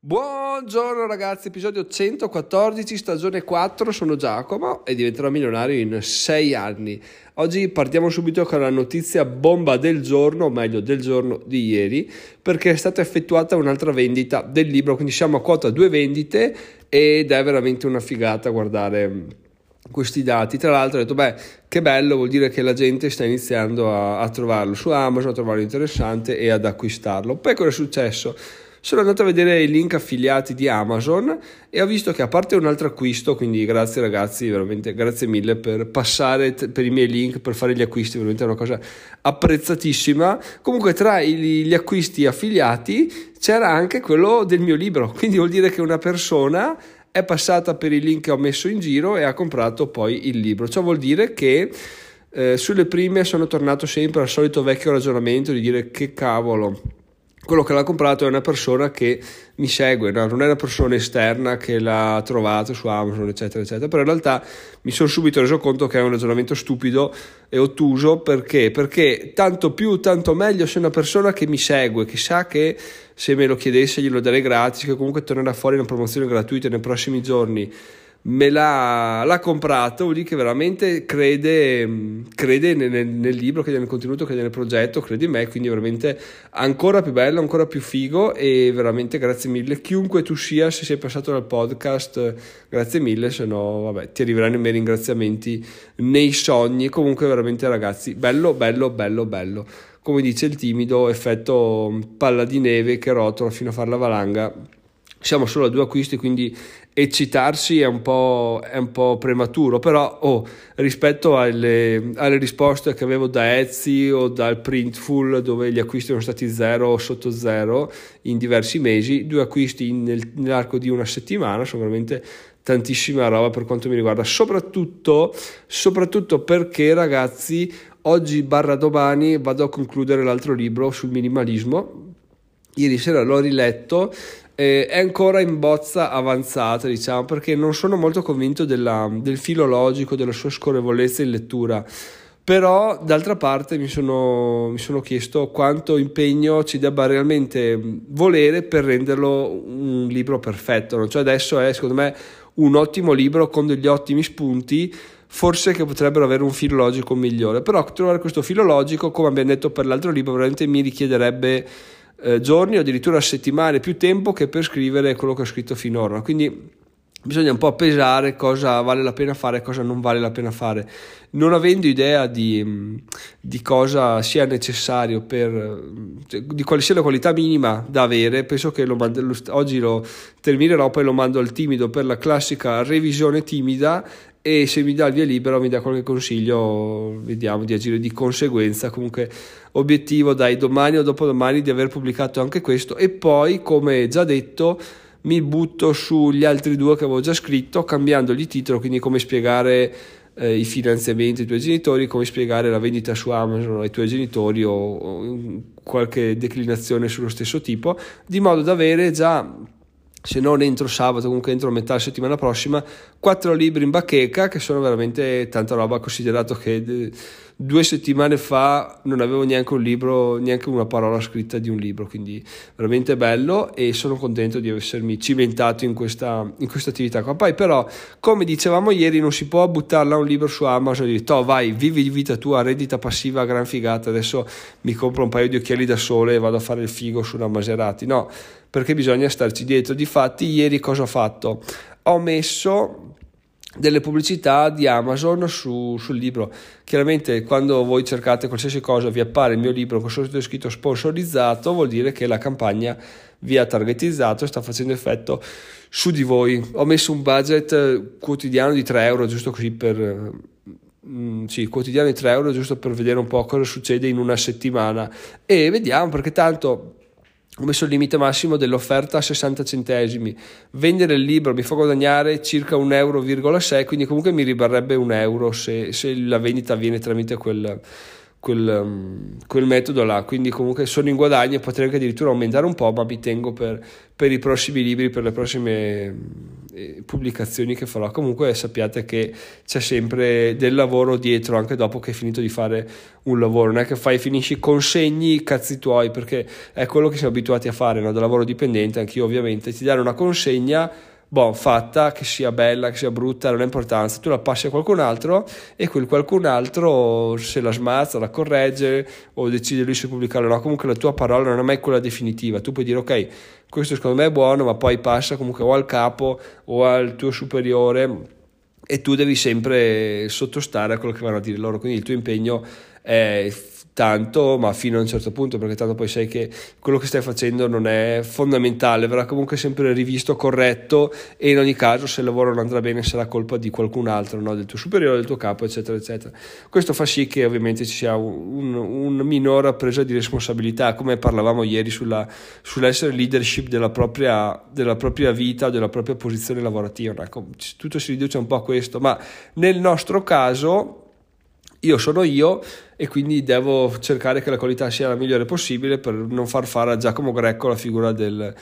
Buongiorno ragazzi, episodio 114, stagione 4, sono Giacomo e diventerò milionario in 6 anni. Oggi partiamo subito con la notizia bomba del giorno, o meglio del giorno di ieri, perché è stata effettuata un'altra vendita del libro, quindi siamo a quota due vendite ed è veramente una figata guardare questi dati. Tra l'altro ho detto, beh, che bello, vuol dire che la gente sta iniziando a, a trovarlo su Amazon, a trovarlo interessante e ad acquistarlo. Poi cosa è successo? Sono andato a vedere i link affiliati di Amazon e ho visto che a parte un altro acquisto, quindi grazie ragazzi, veramente grazie mille per passare t- per i miei link, per fare gli acquisti, veramente è una cosa apprezzatissima. Comunque tra i, gli acquisti affiliati c'era anche quello del mio libro, quindi vuol dire che una persona è passata per i link che ho messo in giro e ha comprato poi il libro. Ciò vuol dire che eh, sulle prime sono tornato sempre al solito vecchio ragionamento di dire che cavolo quello che l'ha comprato è una persona che mi segue, no? non è una persona esterna che l'ha trovato su Amazon, eccetera, eccetera. Però in realtà mi sono subito reso conto che è un ragionamento stupido e ottuso perché? Perché tanto più, tanto meglio se una persona che mi segue, che sa che se me lo chiedesse glielo darei gratis, che comunque tornerà fuori una promozione gratuita nei prossimi giorni me l'ha, l'ha comprato, vuol dire che veramente crede, crede nel, nel, libro, crede nel contenuto, crede nel progetto, crede in me, quindi veramente ancora più bello, ancora più figo e veramente grazie mille. Chiunque tu sia, se sei passato dal podcast, grazie mille, se no vabbè, ti arriveranno i miei ringraziamenti nei sogni. Comunque veramente ragazzi, bello, bello, bello, bello. Come dice il timido, effetto palla di neve che rotola fino a fare la valanga siamo solo a due acquisti, quindi eccitarsi è un po', è un po prematuro, però oh, rispetto alle, alle, risposte che avevo da Etsy o dal Printful, dove gli acquisti sono stati zero o sotto zero in diversi mesi, due acquisti nel, nell'arco di una settimana sono veramente tantissima roba per quanto mi riguarda, soprattutto, soprattutto perché ragazzi, oggi barra domani vado a concludere l'altro libro sul minimalismo. Ieri sera l'ho riletto eh, è ancora in bozza avanzata, diciamo, perché non sono molto convinto della, del filologico, della sua scorrevolezza in lettura. Però, d'altra parte, mi sono, mi sono chiesto quanto impegno ci debba realmente volere per renderlo un libro perfetto. Cioè, adesso è, secondo me, un ottimo libro con degli ottimi spunti forse che potrebbero avere un filologico migliore. Però trovare questo filologico, come abbiamo detto per l'altro libro, veramente mi richiederebbe eh, giorni addirittura settimane più tempo che per scrivere quello che ho scritto finora. Quindi bisogna un po' pesare cosa vale la pena fare e cosa non vale la pena fare. Non avendo idea di, di cosa sia necessario per cioè, di quale sia la qualità minima da avere, penso che lo mando, lo, oggi lo terminerò, poi lo mando al timido per la classica revisione timida e se mi dà il via libera mi dà qualche consiglio, vediamo di agire di conseguenza. Comunque obiettivo dai domani o dopodomani di aver pubblicato anche questo e poi come già detto mi butto sugli altri due che avevo già scritto cambiandogli titolo, quindi come spiegare eh, i finanziamenti ai tuoi genitori, come spiegare la vendita su Amazon ai tuoi genitori o, o qualche declinazione sullo stesso tipo, di modo da avere già se non entro sabato, comunque entro metà settimana prossima, quattro libri in bacheca che sono veramente tanta roba, considerato che due settimane fa non avevo neanche un libro, neanche una parola scritta di un libro, quindi veramente bello e sono contento di essermi cimentato in questa, in questa attività qua. Poi però, come dicevamo ieri, non si può buttarla un libro su Amazon e dire, to vai, vivi di vita tua, reddita passiva, gran figata, adesso mi compro un paio di occhiali da sole e vado a fare il figo su una Maserati. No, perché bisogna starci dietro. Difatti, ieri cosa ho fatto? Ho messo delle pubblicità di Amazon su, sul libro. Chiaramente quando voi cercate qualsiasi cosa vi appare il mio libro con sotto scritto sponsorizzato, vuol dire che la campagna vi ha targetizzato e sta facendo effetto su di voi. Ho messo un budget quotidiano di 3 euro giusto così per... Mm, sì, quotidiano di 3 euro giusto per vedere un po' cosa succede in una settimana e vediamo perché tanto ho messo il limite massimo dell'offerta a 60 centesimi. Vendere il libro mi fa guadagnare circa 1,6 euro, quindi comunque mi ribarrebbe un euro se, se la vendita avviene tramite quel, quel, um, quel, metodo là. Quindi comunque sono in guadagno potrei anche addirittura aumentare un po', ma mi tengo per, per i prossimi libri, per le prossime pubblicazioni che farò. Comunque sappiate che c'è sempre del lavoro dietro anche dopo che hai finito di fare un lavoro, non è che fai finisci consegni cazzi tuoi perché è quello che siamo abituati a fare no? da lavoro dipendente, anch'io ovviamente, ti dare una consegna boh, fatta, che sia bella, che sia brutta, non ha importanza, tu la passi a qualcun altro e quel qualcun altro se la smazza, la corregge o decide lui se pubblicarla o no, comunque la tua parola non è mai quella definitiva, tu puoi dire ok, questo secondo me è buono, ma poi passa comunque o al capo o al tuo superiore. E tu devi sempre sottostare a quello che vanno a dire loro, quindi il tuo impegno è tanto, ma fino a un certo punto, perché tanto poi sai che quello che stai facendo non è fondamentale, verrà comunque sempre rivisto, corretto e in ogni caso se il lavoro non andrà bene sarà colpa di qualcun altro, no? del tuo superiore, del tuo capo, eccetera, eccetera. Questo fa sì che ovviamente ci sia un, un minore presa di responsabilità, come parlavamo ieri sulla, sull'essere leadership della propria, della propria vita, della propria posizione lavorativa. Ecco, tutto si riduce un po' a questo, ma nel nostro caso io sono io e quindi devo cercare che la qualità sia la migliore possibile per non far fare a Giacomo Greco la figura del,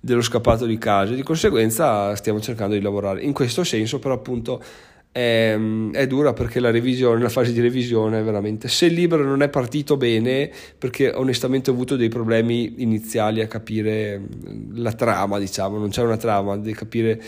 dello scappato di casa. Di conseguenza stiamo cercando di lavorare. In questo senso, però, appunto, è, è, dura perché la revisione, la fase di revisione è veramente. Se il libro non è partito bene, perché onestamente ho avuto dei problemi iniziali a capire la trama, diciamo, non c'è una trama, di capire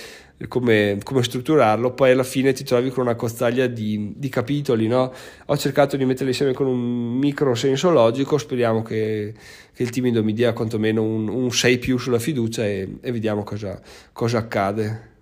come, come, strutturarlo, poi alla fine ti trovi con una cozzaglia di, di capitoli. No? Ho cercato di metterli insieme con un micro senso logico, speriamo che, che il timido mi dia quantomeno un, un 6 più sulla fiducia e, e vediamo cosa, cosa accade.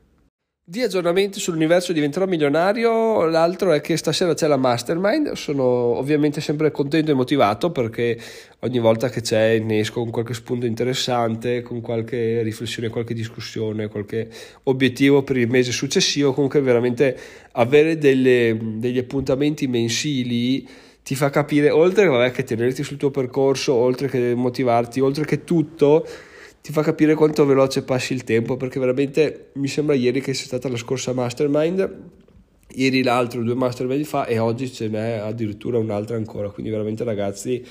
Di aggiornamenti sull'universo diventerò milionario, l'altro è che stasera c'è la mastermind, sono ovviamente sempre contento e motivato perché ogni volta che c'è ne esco con qualche spunto interessante, con qualche riflessione, qualche discussione, qualche obiettivo per il mese successivo, comunque veramente avere delle, degli appuntamenti mensili ti fa capire, oltre vabbè, che tenerti sul tuo percorso, oltre che motivarti, oltre che tutto ti fa capire quanto veloce passi il tempo perché veramente mi sembra ieri che sia stata la scorsa mastermind ieri l'altro due mastermind fa e oggi ce n'è addirittura un'altra ancora. Quindi veramente ragazzi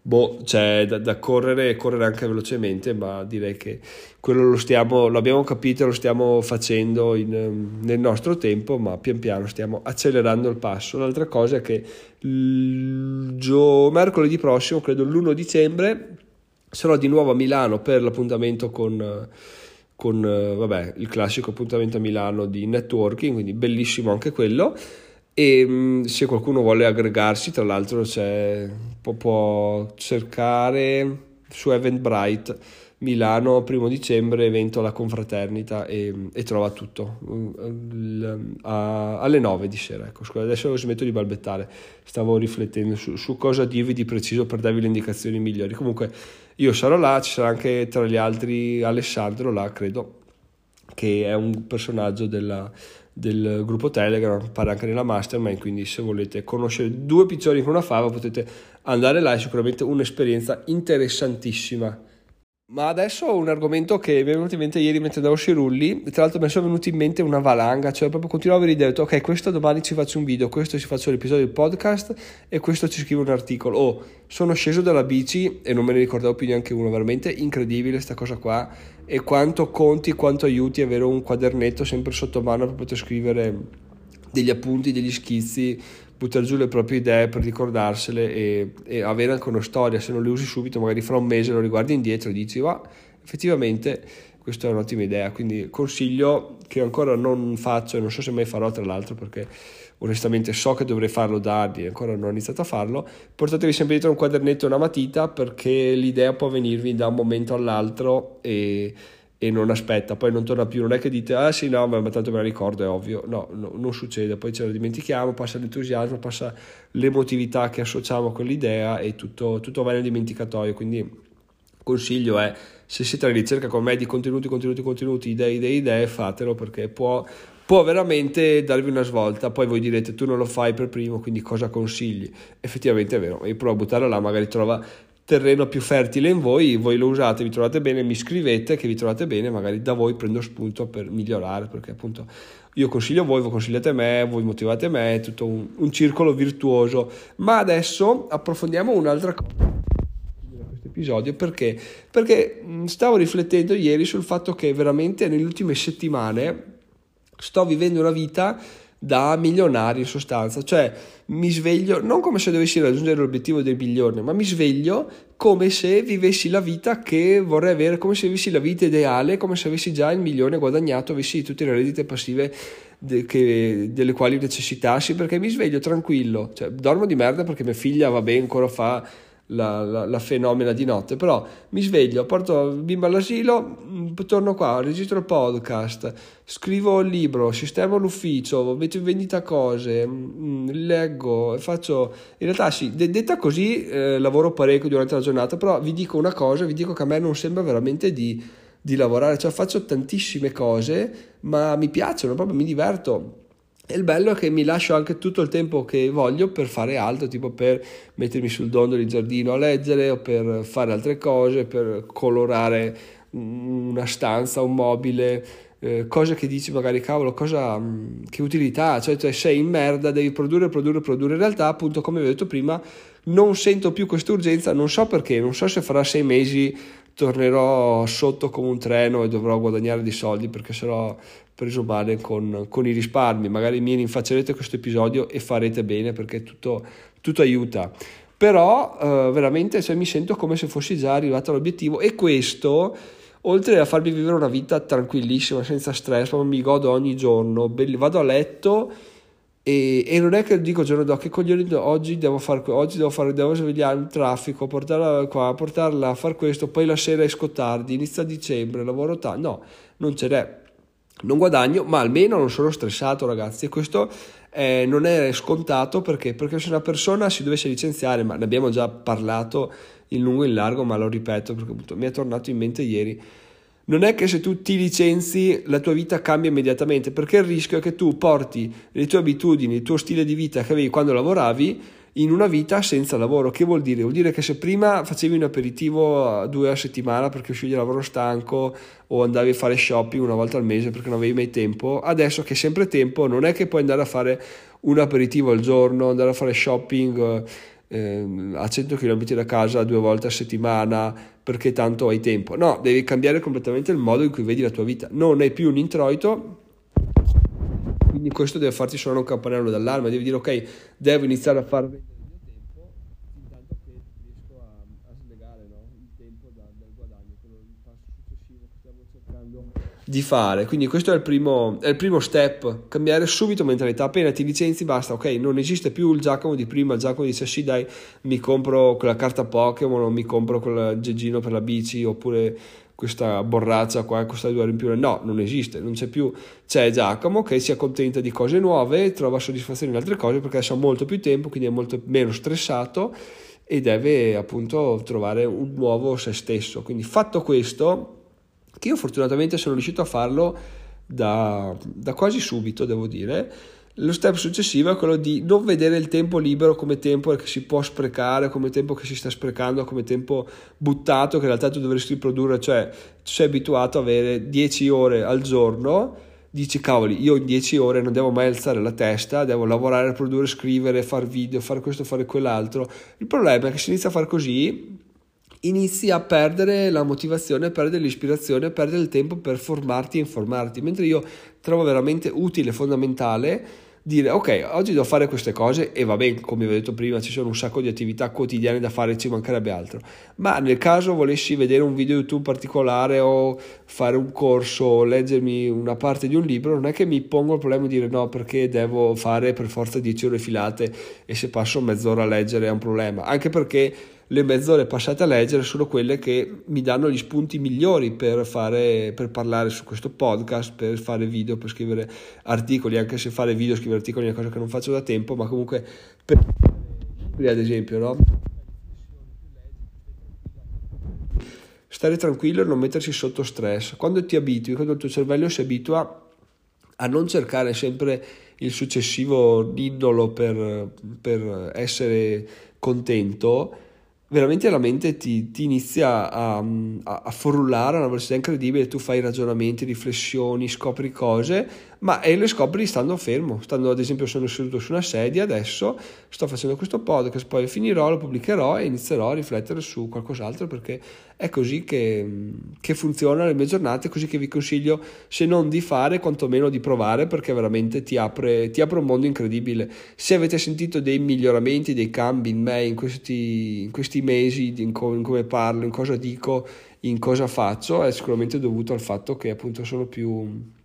boh, c'è da, da correre e correre anche velocemente ma direi che quello lo stiamo l'abbiamo capito lo stiamo facendo in, nel nostro tempo ma pian piano stiamo accelerando il passo. L'altra cosa è che il gio- mercoledì prossimo credo l'1 dicembre sarò di nuovo a Milano per l'appuntamento con, con vabbè, il classico appuntamento a Milano di networking, quindi bellissimo anche quello. E mm, se qualcuno vuole aggregarsi, tra l'altro può, può cercare su Eventbrite Milano, primo dicembre, evento alla confraternita e, e trova tutto a, alle 9 di sera. Ecco, scusa, adesso smetto di balbettare, stavo riflettendo su, su, cosa dirvi di preciso per darvi le indicazioni migliori. Comunque io sarò là, ci sarà anche tra gli altri Alessandro là, credo, che è un personaggio della, del gruppo Telegram, appare anche nella mastermind, quindi se volete conoscere due piccioni con una fava potete andare là, è sicuramente un'esperienza interessantissima. Ma adesso un argomento che mi è venuto in mente ieri mentre andavo sui rulli, tra l'altro mi sono venuti in mente una valanga, cioè proprio continuavo a vedere, detto, ok, questo domani ci faccio un video, questo ci faccio l'episodio del podcast e questo ci scrivo un articolo. Oh, sono sceso dalla bici e non me ne ricordavo più neanche uno, veramente incredibile questa cosa qua e quanto conti, quanto aiuti avere un quadernetto sempre sotto mano per poter scrivere degli appunti, degli schizzi buttare giù le proprie idee per ricordarsele e, e, avere anche una storia, se non le usi subito, magari fra un mese lo riguardi indietro e dici, va, effettivamente questa è un'ottima idea, quindi consiglio che ancora non faccio e non so se mai farò tra l'altro perché onestamente so che dovrei farlo da anni e ancora non ho iniziato a farlo, portatevi sempre dietro un quadernetto e una matita perché l'idea può venirvi da un momento all'altro e e non aspetta, poi non torna più, non è che dite ah sì no ma tanto me la ricordo è ovvio, no, no non succede, poi ce la dimentichiamo, passa l'entusiasmo, passa l'emotività che associamo a quell'idea e tutto, tutto va nel dimenticatoio, quindi consiglio è se siete alla ricerca con me di contenuti, contenuti, contenuti, idee, idee, idee, fatelo perché può, può veramente darvi una svolta, poi voi direte tu non lo fai per primo, quindi cosa consigli? Effettivamente è vero, io provo a buttarla là, magari trova terreno più fertile in voi, voi lo usate, vi trovate bene, mi scrivete che vi trovate bene, magari da voi prendo spunto per migliorare, perché appunto io consiglio voi, voi consigliate me, voi motivate me, è tutto un, un circolo virtuoso. Ma adesso approfondiamo un'altra cosa questo episodio perché? Perché stavo riflettendo ieri sul fatto che veramente nelle ultime settimane sto vivendo una vita da milionario in sostanza, cioè mi sveglio non come se dovessi raggiungere l'obiettivo del milione, ma mi sveglio come se vivessi la vita che vorrei avere, come se vivessi la vita ideale, come se avessi già il milione guadagnato, avessi tutte le reddite passive de, che, delle quali necessitassi, perché mi sveglio tranquillo, cioè dormo di merda perché mia figlia va bene, ancora fa la, la, la, fenomena di notte, però mi sveglio, porto il bimbo all'asilo, mm, torno qua, registro il podcast, scrivo il libro, sistemo l'ufficio, metto in vendita cose, mm, leggo, faccio... In realtà sì, detta così eh, lavoro parecchio durante la giornata, però vi dico una cosa, vi dico che a me non sembra veramente di, di lavorare, cioè faccio tantissime cose, ma mi piacciono, proprio mi diverto e il bello è che mi lascio anche tutto il tempo che voglio per fare altro, tipo per mettermi sul dondolo di giardino a leggere o per fare altre cose, per colorare una stanza, un mobile, eh, cose che dici magari cavolo, cosa, mm, che utilità, cioè, cioè sei in merda, devi produrre, produrre, produrre. In realtà, appunto, come vi ho detto prima, non sento più questa urgenza, non so perché, non so se farà sei mesi tornerò sotto come un treno e dovrò guadagnare dei soldi perché sarò preso male con, con i risparmi. Magari mi rinfaccerete questo episodio e farete bene perché tutto, tutto aiuta. Però eh, veramente cioè, mi sento come se fossi già arrivato all'obiettivo e questo oltre a farmi vivere una vita tranquillissima, senza stress, mi godo ogni giorno, vado a letto e, e, non è che dico giorno dopo che coglioni oggi devo fare oggi devo fare devo svegliare il traffico portarla qua portarla a fare questo poi la sera esco tardi inizia dicembre lavoro tardi no non ce n'è. Non guadagno ma almeno non sono stressato ragazzi e questo eh, non è scontato perché? Perché se una persona si dovesse licenziare ma ne abbiamo già parlato in lungo e in largo ma lo ripeto perché appunto, mi è tornato in mente ieri non è che se tu ti licenzi la tua vita cambia immediatamente, perché il rischio è che tu porti le tue abitudini, il tuo stile di vita che avevi quando lavoravi in una vita senza lavoro. Che vuol dire? Vuol dire che se prima facevi un aperitivo due a settimana perché uscivi da lavoro stanco o andavi a fare shopping una volta al mese perché non avevi mai tempo, adesso che hai sempre tempo non è che puoi andare a fare un aperitivo al giorno, andare a fare shopping eh, a 100 km da casa due volte a settimana perché tanto hai tempo. No, devi cambiare completamente il modo in cui vedi la tua vita. Non è più un introito, quindi questo deve farti suonare un campanello d'allarme, devi dire ok, devo iniziare a fare di fare. Quindi questo è il, primo, è il primo step, cambiare subito mentalità. Appena ti licenzi basta, ok, non esiste più il Giacomo di prima, il Giacomo dice sì dai, mi compro quella carta Pokémon o mi compro quel geggino per la bici oppure questa borraccia qua, costa due euro in più. No, non esiste, non c'è più. C'è Giacomo che si accontenta di cose nuove, trova soddisfazione in altre cose perché adesso ha molto più tempo, quindi è molto meno stressato e deve appunto trovare un nuovo se stesso. Quindi fatto questo che io fortunatamente sono riuscito a farlo da, da quasi subito, devo dire. Lo step successivo è quello di non vedere il tempo libero come tempo che si può sprecare, come tempo che si sta sprecando, come tempo buttato che in realtà tu dovresti produrre, cioè sei abituato a avere 10 ore al giorno, dici cavoli, io in 10 ore non devo mai alzare la testa, devo lavorare, produrre, scrivere, fare video, fare questo, fare quell'altro. Il problema è che se inizia a fare così inizi a perdere la motivazione, a perdere l'ispirazione, a perdere il tempo per formarti e informarti, mentre io trovo veramente utile, fondamentale dire ok, oggi devo fare queste cose e va bene, come vi ho detto prima, ci sono un sacco di attività quotidiane da fare, ci mancherebbe altro, ma nel caso volessi vedere un video YouTube particolare o fare un corso o leggermi una parte di un libro, non è che mi pongo il problema di dire no perché devo fare per forza 10 ore filate e se passo mezz'ora a leggere è un problema, anche perché le mezz'ore passate a leggere sono quelle che mi danno gli spunti migliori per, fare, per parlare su questo podcast, per fare video, per scrivere articoli, anche se fare video, scrivere articoli è una cosa che non faccio da tempo, ma comunque per ad esempio, no? Stare tranquillo e non mettersi sotto stress. Quando ti abitui, quando il tuo cervello si abitua a non cercare sempre il successivo nidolo per, per essere contento, veramente la mente ti, ti inizia a, a, a frullare a una velocità incredibile, tu fai ragionamenti, riflessioni, scopri cose, ma e le scopri stando fermo, stando ad esempio sono seduto su una sedia adesso, sto facendo questo podcast, poi finirò, lo pubblicherò e inizierò a riflettere su qualcos'altro perché è così che, che funzionano le mie giornate, così che vi consiglio se non di fare, quantomeno di provare perché veramente ti apre, ti apre un mondo incredibile. Se avete sentito dei miglioramenti, dei cambi in me in questi, in questi mesi, in, co- in come parlo, in cosa dico, in cosa faccio, è sicuramente dovuto al fatto che appunto sono più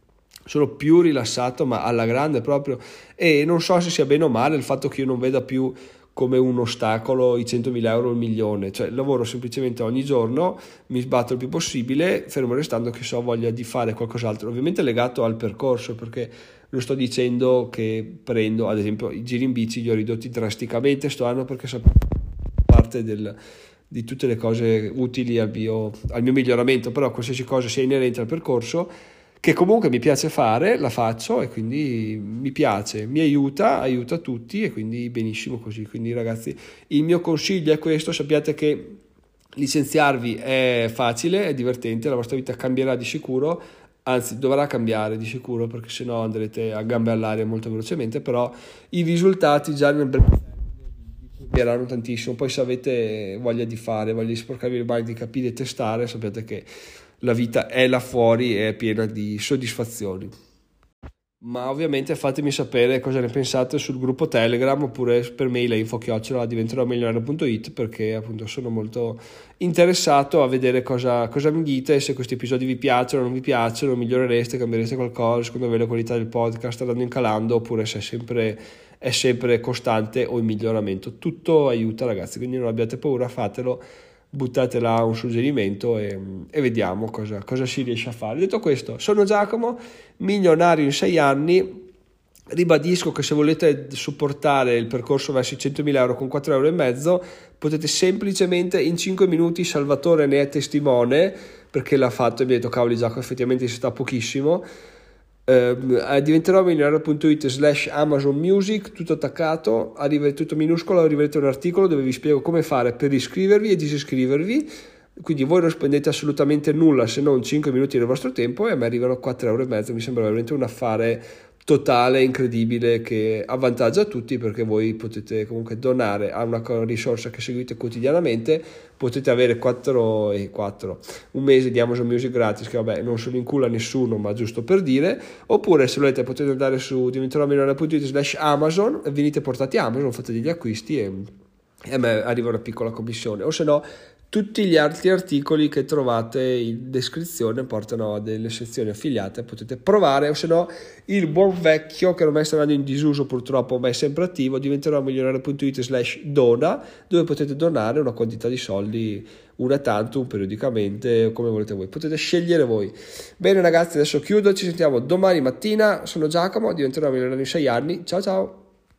sono più rilassato ma alla grande proprio. E non so se sia bene o male il fatto che io non veda più come un ostacolo i 100.000 euro o il milione, cioè lavoro semplicemente ogni giorno, mi sbatto il più possibile, fermo restando che so voglia di fare qualcos'altro, ovviamente legato al percorso perché non sto dicendo che prendo ad esempio i giri in bici li ho ridotti drasticamente sto anno perché so parte del, di tutte le cose utili al mio, al mio miglioramento, però qualsiasi cosa sia inerente al percorso che comunque mi piace fare, la faccio e quindi mi piace, mi aiuta, aiuta tutti e quindi benissimo così. Quindi ragazzi, il mio consiglio è questo, sappiate che licenziarvi è facile, è divertente, la vostra vita cambierà di sicuro, anzi dovrà cambiare di sicuro perché sennò andrete a gambe all'aria molto velocemente, però i risultati già nel breve cambieranno tantissimo. Poi se avete voglia di fare, voglia di sporcarvi le mani, di capire e testare, sapete che la vita è là fuori e è piena di soddisfazioni. Ma ovviamente fatemi sapere cosa ne pensate sul gruppo Telegram oppure per mail a info-chiocciola diventerò milionario.it perché appunto sono molto interessato a vedere cosa, cosa mi dite, se questi episodi vi piacciono o non vi piacciono, migliorereste, cambiereste qualcosa, secondo voi la qualità del podcast sta andando in calando oppure se è sempre, è sempre costante o in miglioramento. Tutto aiuta ragazzi, quindi non abbiate paura, fatelo buttate là un suggerimento e, e vediamo cosa, cosa, si riesce a fare. Detto questo, sono Giacomo, milionario in sei anni. Ribadisco che se volete supportare il percorso verso i 100.000 euro con 4,5 euro potete semplicemente in 5 minuti, Salvatore ne è testimone perché l'ha fatto e mi ha detto cavoli Giacomo effettivamente si sta pochissimo Uh, diventerò milionario.it slash Amazon Music, tutto attaccato, arriva tutto minuscolo, arriverete un articolo dove vi spiego come fare per iscrivervi e disiscrivervi, quindi voi non spendete assolutamente nulla se non 5 minuti del vostro tempo e a me arrivano 4,5 euro, mi sembra veramente un affare totale, incredibile, che avvantaggia tutti perché voi potete comunque donare a una risorsa che seguite quotidianamente, potete avere 4 e 4, un mese di Amazon Music gratis, che vabbè non sono in culo a nessuno, ma giusto per dire, oppure se volete potete andare su diventeròmilionario.it slash Amazon, venite portati a Amazon, fate degli acquisti e, e a me arriva una piccola commissione, o se no tutti gli altri articoli che trovate in descrizione portano a delle sezioni affiliate, potete provare o se no il buon vecchio che ormai sta andando in disuso purtroppo ma è sempre attivo, diventerò milionario.it slash dona dove potete donare una quantità di soldi una tantum periodicamente come volete voi, potete scegliere voi. Bene ragazzi adesso chiudo, ci sentiamo domani mattina, sono Giacomo, diventerò milionario in 6 anni, ciao ciao!